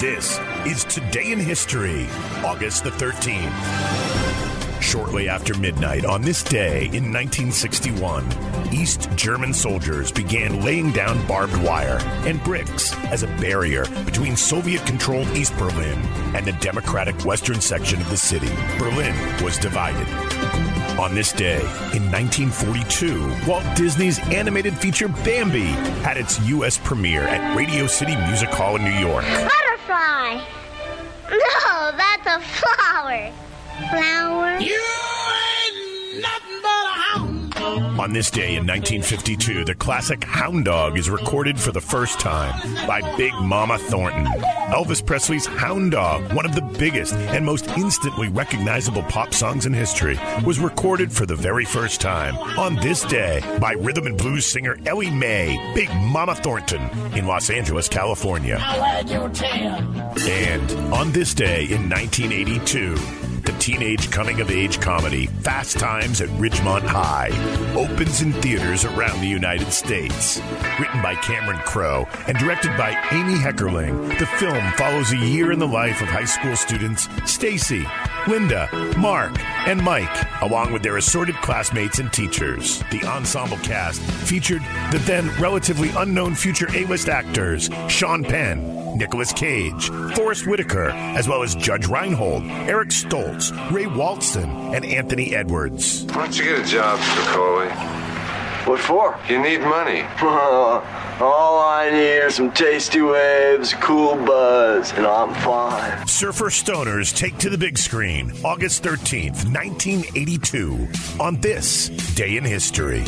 This is Today in History, August the 13th. Shortly after midnight on this day in 1961, East German soldiers began laying down barbed wire and bricks as a barrier between Soviet controlled East Berlin and the democratic western section of the city. Berlin was divided. On this day, in 1942, Walt Disney's animated feature Bambi had its U.S. premiere at Radio City Music Hall in New York. No, that's a flower. Flower. You On this day in 1952, the classic Hound Dog is recorded for the first time by Big Mama Thornton. Elvis Presley's Hound Dog, one of the biggest and most instantly recognizable pop songs in history, was recorded for the very first time on this day by rhythm and blues singer Willie Mae, Big Mama Thornton, in Los Angeles, California. I wag your tail. And on this day in 1982, the teenage coming of age comedy Fast Times at Ridgemont High opens in theaters around the United States. Written by Cameron Crowe and directed by Amy Heckerling, the film follows a year in the life of high school students Stacy, Linda, Mark, and Mike, along with their assorted classmates and teachers. The ensemble cast featured the then relatively unknown future A-list actors Sean Penn, Nicolas Cage, Forest Whitaker, as well as Judge Reinhold, Eric Stoltz, Ray Walston, and Anthony Edwards. Why don't you get a job, Spicoli? What for? You need money. All I need are some tasty waves, cool buzz, and I'm fine. Surfer Stoners take to the big screen August 13th, 1982, on this day in history.